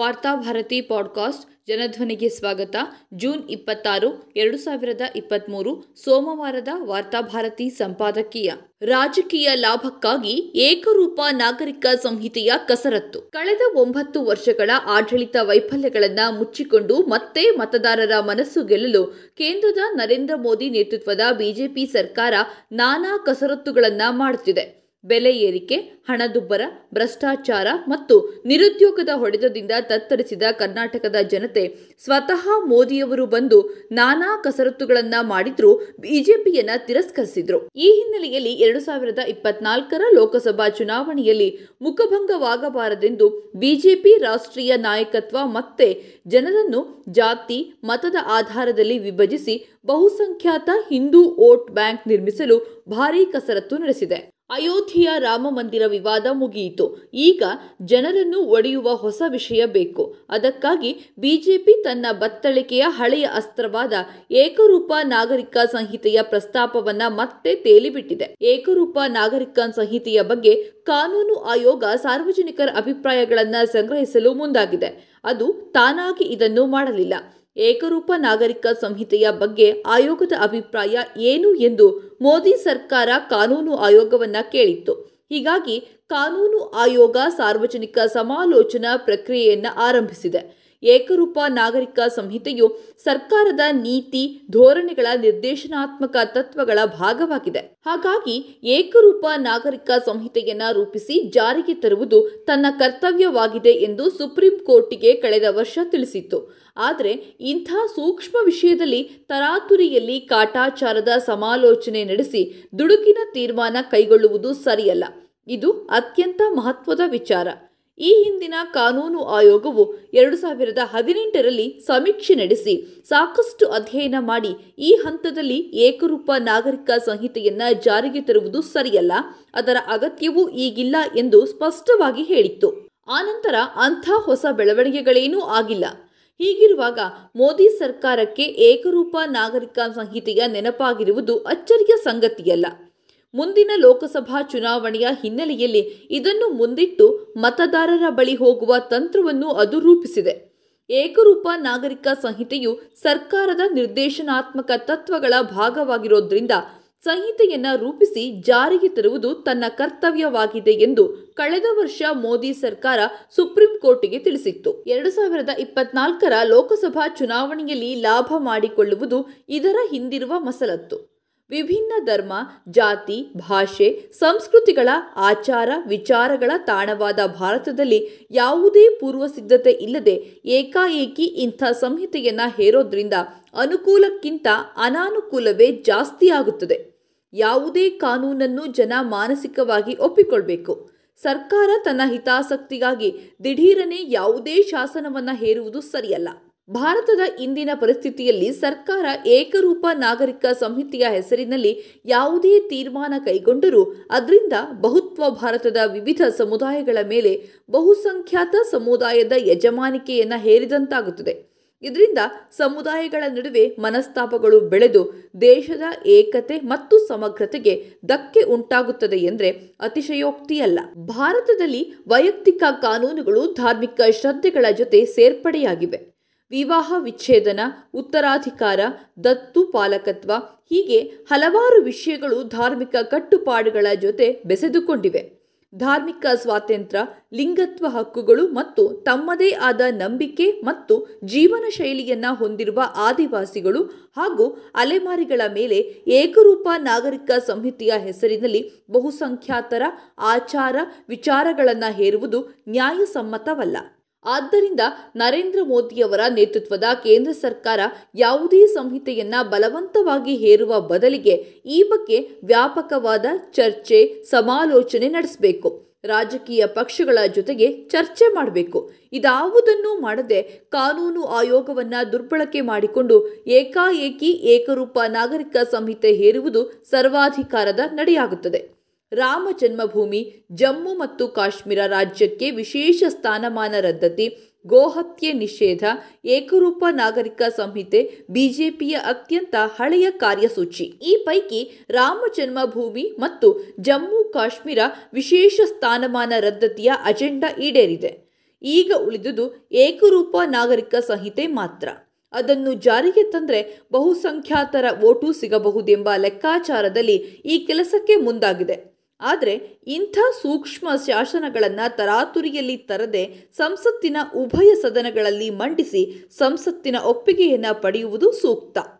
Varthabharati podcast ಜನಧ್ವನಿಗೆ ಸ್ವಾಗತ. June ಇಪ್ಪತ್ತಾರು, ಎರಡು ಸಾವಿರದ ಇಪ್ಪತ್ತ್ಮೂರು ಸೋಮವಾರದ ವಾರ್ತಾಭಾರತಿ ಸಂಪಾದಕೀಯ. ರಾಜಕೀಯ ಲಾಭಕ್ಕಾಗಿ ಏಕರೂಪ ನಾಗರಿಕ ಸಂಹಿತೆಯ ಕಸರತ್ತು. ಕಳೆದ ಒಂಬತ್ತು ವರ್ಷಗಳ ಆಡಳಿತ ವೈಫಲ್ಯಗಳನ್ನು ಮುಚ್ಚಿಕೊಂಡು ಮತ್ತೆ ಮತದಾರರ ಮನಸ್ಸು ಗೆಲ್ಲಲು ಕೇಂದ್ರದ ನರೇಂದ್ರ ಮೋದಿ ನೇತೃತ್ವದ ಬಿಜೆಪಿ ಸರ್ಕಾರ ನಾನಾ ಕಸರತ್ತುಗಳನ್ನು ಮಾಡುತ್ತಿದೆ ಬೆಲೆ ಏರಿಕೆ, ಹಣದುಬ್ಬರ, ಭ್ರಷ್ಟಾಚಾರ ಮತ್ತು ನಿರುದ್ಯೋಗದ ಹೊಡೆತದಿಂದ ತತ್ತರಿಸಿದ ಕರ್ನಾಟಕದ ಜನತೆ ಸ್ವತಃ ಮೋದಿಯವರು ಬಂದು ನಾನಾ ಕಸರತ್ತುಗಳನ್ನ ಮಾಡಿದ್ರು, ಬಿಜೆಪಿಯನ್ನ ತಿರಸ್ಕರಿಸಿದ್ರು. ಈ ಹಿನ್ನೆಲೆಯಲ್ಲಿ ಎರಡು ಸಾವಿರದ ಇಪ್ಪತ್ನಾಲ್ಕರ ಲೋಕಸಭಾ ಚುನಾವಣೆಯಲ್ಲಿ ಮುಖಭಂಗವಾಗಬಾರದೆಂದು ಬಿಜೆಪಿ ರಾಷ್ಟ್ರೀಯ ನಾಯಕತ್ವ ಮತ್ತೆ ಜನರನ್ನು ಜಾತಿ, ಮತದ ಆಧಾರದಲ್ಲಿ ವಿಭಜಿಸಿ ಬಹುಸಂಖ್ಯಾತ ಹಿಂದೂ ವೋಟ್ ಬ್ಯಾಂಕ್ ನಿರ್ಮಿಸಲು ಭಾರೀ ಕಸರತ್ತು ನಡೆಸಿದೆ. ಅಯೋಧ್ಯೆಯ ರಾಮ ಮಂದಿರ ವಿವಾದ ಮುಗಿಯಿತು. ಈಗ ಜನರನ್ನು ಒಡೆಯುವ ಹೊಸ ವಿಷಯ ಬೇಕು. ಅದಕ್ಕಾಗಿ ಬಿಜೆಪಿ ತನ್ನ ಬತ್ತಳಿಕೆಯ ಹಳೆಯ ಅಸ್ತ್ರವಾದ ಏಕರೂಪ ನಾಗರಿಕ ಸಂಹಿತೆಯ ಪ್ರಸ್ತಾಪವನ್ನ ಮತ್ತೆ ತೇಲಿಬಿಟ್ಟಿದೆ. ಏಕರೂಪ ನಾಗರಿಕ ಸಂಹಿತೆಯ ಬಗ್ಗೆ ಕಾನೂನು ಆಯೋಗ ಸಾರ್ವಜನಿಕರ ಅಭಿಪ್ರಾಯಗಳನ್ನು ಸಂಗ್ರಹಿಸಲು ಮುಂದಾಗಿದೆ. ಅದು ತಾನಾಗಿ ಇದನ್ನು ಮಾಡಲಿಲ್ಲ. ಏಕರೂಪ ನಾಗರಿಕ ಸಂಹಿತೆಯ ಬಗ್ಗೆ ಆಯೋಗದ ಅಭಿಪ್ರಾಯ ಏನು ಎಂದು ಮೋದಿ ಸರ್ಕಾರ ಕಾನೂನು ಆಯೋಗವನ್ನ ಕೇಳಿತ್ತು. ಹೀಗಾಗಿ ಕಾನೂನು ಆಯೋಗ ಸಾರ್ವಜನಿಕ ಸಮಾಲೋಚನಾ ಪ್ರಕ್ರಿಯೆಯನ್ನ ಆರಂಭಿಸಿದೆ. ಏಕರೂಪ ನಾಗರಿಕ ಸಂಹಿತೆಯು ಸರ್ಕಾರದ ನೀತಿ, ಧೋರಣೆಗಳ ನಿರ್ದೇಶನಾತ್ಮಕ ತತ್ವಗಳ ಭಾಗವಾಗಿದೆ. ಹಾಗಾಗಿ ಏಕರೂಪ ನಾಗರಿಕ ಸಂಹಿತೆಯನ್ನ ರೂಪಿಸಿ ಜಾರಿಗೆ ತರುವುದು ತನ್ನ ಕರ್ತವ್ಯವಾಗಿದೆ ಎಂದು ಸುಪ್ರೀಂ ಕೋರ್ಟಿಗೆ ಕಳೆದ ವರ್ಷ ತಿಳಿಸಿತ್ತು. ಆದರೆ ಇಂಥ ಸೂಕ್ಷ್ಮ ವಿಷಯದಲ್ಲಿ ತರಾತುರಿಯಲ್ಲಿ ಕಾಟಾಚಾರದ ಸಮಾಲೋಚನೆ ನಡೆಸಿ ದುಡುಕಿನ ತೀರ್ಮಾನ ಕೈಗೊಳ್ಳುವುದು ಸರಿಯಲ್ಲ. ಇದು ಅತ್ಯಂತ ಮಹತ್ವದ ವಿಚಾರ. ಈ ಹಿಂದಿನ ಕಾನೂನು ಆಯೋಗವು ಎರಡು ಸಾವಿರದ ಹದಿನೆಂಟರಲ್ಲಿ ಸಮೀಕ್ಷೆ ನಡೆಸಿ ಸಾಕಷ್ಟು ಅಧ್ಯಯನ ಮಾಡಿ ಈ ಹಂತದಲ್ಲಿ ಏಕರೂಪ ನಾಗರಿಕ ಸಂಹಿತೆಯನ್ನ ಜಾರಿಗೆ ತರುವುದು ಸರಿಯಲ್ಲ. ಅದರ ಅಗತ್ಯವೂ ಈಗಿಲ್ಲ ಎಂದು ಸ್ಪಷ್ಟವಾಗಿ ಹೇಳಿತ್ತು. ಆನಂತರ ಅಂಥ ಹೊಸ ಬೆಳವಣಿಗೆಗಳೇನೂ ಆಗಿಲ್ಲ. ಹೀಗಿರುವಾಗ ಮೋದಿ ಸರ್ಕಾರಕ್ಕೆ ಏಕರೂಪ ನಾಗರಿಕ ಸಂಹಿತೆಯ ನೆನಪಾಗಿರುವುದು ಅಚ್ಚರಿಯ ಸಂಗತಿಯಲ್ಲ. ಮುಂದಿನ ಲೋಕಸಭಾ ಚುನಾವಣೆಯ ಹಿನ್ನೆಲೆಯಲ್ಲಿ ಇದನ್ನು ಮುಂದಿಟ್ಟು ಮತದಾರರ ಬಳಿ ಹೋಗುವ ತಂತ್ರವನ್ನು ಅದು ರೂಪಿಸಿದೆ. ಏಕರೂಪ ನಾಗರಿಕ ಸಂಹಿತೆಯು ಸರ್ಕಾರದ ನಿರ್ದೇಶನಾತ್ಮಕ ತತ್ವಗಳ ಭಾಗವಾಗಿರೋದ್ರಿಂದ ಸಂಹಿತೆಯನ್ನ ರೂಪಿಸಿ ಜಾರಿಗೆ ತರುವುದು ತನ್ನ ಕರ್ತವ್ಯವಾಗಿದೆ ಎಂದು ಕಳೆದ ವರ್ಷ ಮೋದಿ ಸರ್ಕಾರ ಸುಪ್ರೀಂ ಕೋರ್ಟಿಗೆ ತಿಳಿಸಿತ್ತು. ಎರಡು ಸಾವಿರದ ಇಪ್ಪತ್ನಾಲ್ಕರ ಲೋಕಸಭಾ ಚುನಾವಣೆಯಲ್ಲಿ ಲಾಭ ಮಾಡಿಕೊಳ್ಳುವುದು ಇದರ ಹಿಂದಿರುವ ಮಸಲತ್ತು. ವಿಭಿನ್ನ ಧರ್ಮ, ಜಾತಿ, ಭಾಷೆ, ಸಂಸ್ಕೃತಿಗಳ ಆಚಾರ, ವಿಚಾರಗಳ ತಾಣವಾದ ಭಾರತದಲ್ಲಿ ಯಾವುದೇ ಪೂರ್ವ ಸಿದ್ಧತೆ ಇಲ್ಲದೆ ಏಕಾಏಕಿ ಇಂಥ ಸಂಹಿತೆಯನ್ನು ಹೇರೋದ್ರಿಂದ ಅನುಕೂಲಕ್ಕಿಂತ ಅನಾನುಕೂಲವೇ ಜಾಸ್ತಿಯಾಗುತ್ತದೆ ಯಾವುದೇ ಕಾನೂನನ್ನು ಜನ ಮಾನಸಿಕವಾಗಿ ಒಪ್ಪಿಕೊಳ್ಬೇಕು. ಸರ್ಕಾರ ತನ್ನ ಹಿತಾಸಕ್ತಿಗಾಗಿ ದಿಢೀರನೆ ಯಾವುದೇ ಶಾಸನವನ್ನು ಹೇರುವುದು ಸರಿಯಲ್ಲ. ಭಾರತದ ಇಂದಿನ ಪರಿಸ್ಥಿತಿಯಲ್ಲಿ ಸರ್ಕಾರ ಏಕರೂಪ ನಾಗರಿಕ ಸಂಹಿತೆಯ ಹೆಸರಿನಲ್ಲಿ ಯಾವುದೇ ತೀರ್ಮಾನ ಕೈಗೊಂಡರೂ ಅದರಿಂದ ಬಹುತ್ವ ಭಾರತದ ವಿವಿಧ ಸಮುದಾಯಗಳ ಮೇಲೆ ಬಹುಸಂಖ್ಯಾತ ಸಮುದಾಯದ ಯಜಮಾನಿಕೆಯನ್ನು ಹೇರಿದಂತಾಗುತ್ತದೆ. ಇದರಿಂದ ಸಮುದಾಯಗಳ ನಡುವೆ ಮನಸ್ತಾಪಗಳು ಬೆಳೆದು ದೇಶದ ಏಕತೆ ಮತ್ತು ಸಮಗ್ರತೆಗೆ ಧಕ್ಕೆ ಉಂಟಾಗುತ್ತದೆ ಎಂದರೆ ಅತಿಶಯೋಕ್ತಿಯಲ್ಲ. ಭಾರತದಲ್ಲಿ ವೈಯಕ್ತಿಕ ಕಾನೂನುಗಳು ಧಾರ್ಮಿಕ ಶ್ರದ್ಧೆಗಳ ಜೊತೆ ಸೇರ್ಪಡೆಯಾಗಿವೆ. ವಿವಾಹ ವಿಚ್ಛೇದನ, ಉತ್ತರಾಧಿಕಾರ, ದತ್ತು ಪಾಲಕತ್ವ ಹೀಗೆ ಹಲವಾರು ವಿಷಯಗಳು ಧಾರ್ಮಿಕ ಕಟ್ಟುಪಾಡುಗಳ ಜೊತೆ ಬೆಸೆದುಕೊಂಡಿವೆ. ಧಾರ್ಮಿಕ ಸ್ವಾತಂತ್ರ್ಯ, ಲಿಂಗತ್ವ ಹಕ್ಕುಗಳು ಮತ್ತು ತಮ್ಮದೇ ಆದ ನಂಬಿಕೆ ಮತ್ತು ಜೀವನ ಶೈಲಿಯನ್ನು ಹೊಂದಿರುವ ಆದಿವಾಸಿಗಳು ಹಾಗೂ ಅಲೆಮಾರಿಗಳ ಮೇಲೆ ಏಕರೂಪ ನಾಗರಿಕ ಸಂಹಿತೆಯ ಹೆಸರಿನಲ್ಲಿ ಬಹುಸಂಖ್ಯಾತರ ಆಚಾರ ವಿಚಾರಗಳನ್ನು ಹೇರುವುದು ನ್ಯಾಯಸಮ್ಮತವಲ್ಲ. ಆದ್ದರಿಂದ ನರೇಂದ್ರ ಮೋದಿಯವರ ನೇತೃತ್ವದ ಕೇಂದ್ರ ಸರ್ಕಾರ ಯಾವುದೇ ಸಂಹಿತೆಯನ್ನ ಬಲವಂತವಾಗಿ ಹೇರುವ ಬದಲಿಗೆ ಈ ಬಗ್ಗೆ ವ್ಯಾಪಕವಾದ ಚರ್ಚೆ, ಸಮಾಲೋಚನೆ ನಡೆಸಬೇಕು. ರಾಜಕೀಯ ಪಕ್ಷಗಳ ಜೊತೆಗೆ ಚರ್ಚೆ ಮಾಡಬೇಕು. ಇದಾವುದನ್ನೂ ಮಾಡದೆ ಕಾನೂನು ಆಯೋಗವನ್ನ ದುರ್ಬಳಕೆ ಮಾಡಿಕೊಂಡು ಏಕಾಏಕಿ ಏಕರೂಪ ನಾಗರಿಕ ಸಂಹಿತೆ ಹೇರುವುದು ಸರ್ವಾಧಿಕಾರದ ನಡೆಯಾಗುತ್ತದೆ. ರಾಮ ಜನ್ಮಭೂಮಿ, ಜಮ್ಮು ಮತ್ತು ಕಾಶ್ಮೀರ ರಾಜ್ಯಕ್ಕೆ ವಿಶೇಷ ಸ್ಥಾನಮಾನ ರದ್ದತಿ, ಗೋಹತ್ಯೆ ನಿಷೇಧ, ಏಕರೂಪ ನಾಗರಿಕ ಸಂಹಿತೆ, ಬಿಜೆಪಿಯ ಅತ್ಯಂತ ಹಳೆಯ ಕಾರ್ಯಸೂಚಿ. ಈ ಪೈಕಿ ರಾಮ ಜನ್ಮಭೂಮಿ ಮತ್ತು ಜಮ್ಮು ಕಾಶ್ಮೀರ ವಿಶೇಷ ಸ್ಥಾನಮಾನ ರದ್ದತಿಯ ಅಜೆಂಡಾ ಈಡೇರಿದೆ. ಈಗ ಉಳಿದುದು ಏಕರೂಪ ನಾಗರಿಕ ಸಂಹಿತೆ ಮಾತ್ರ. ಅದನ್ನು ಜಾರಿಗೆ ತಂದರೆ ಬಹುಸಂಖ್ಯಾತರ ಓಟು ಸಿಗಬಹುದೆಂಬ ಲೆಕ್ಕಾಚಾರದಲ್ಲಿ ಈ ಕೆಲಸಕ್ಕೆ ಮುಂದಾಗಿದೆ. ಆದರೆ ಇಂಥ ಸೂಕ್ಷ್ಮ ಶಾಸನಗಳನ್ನು ತರಾತುರಿಯಲ್ಲಿ ತರದೆ ಸಂಸತ್ತಿನ ಉಭಯ ಸದನಗಳಲ್ಲಿ ಮಂಡಿಸಿ ಸಂಸತ್ತಿನ ಒಪ್ಪಿಗೆಯನ್ನು ಪಡೆಯುವುದು ಸೂಕ್ತ.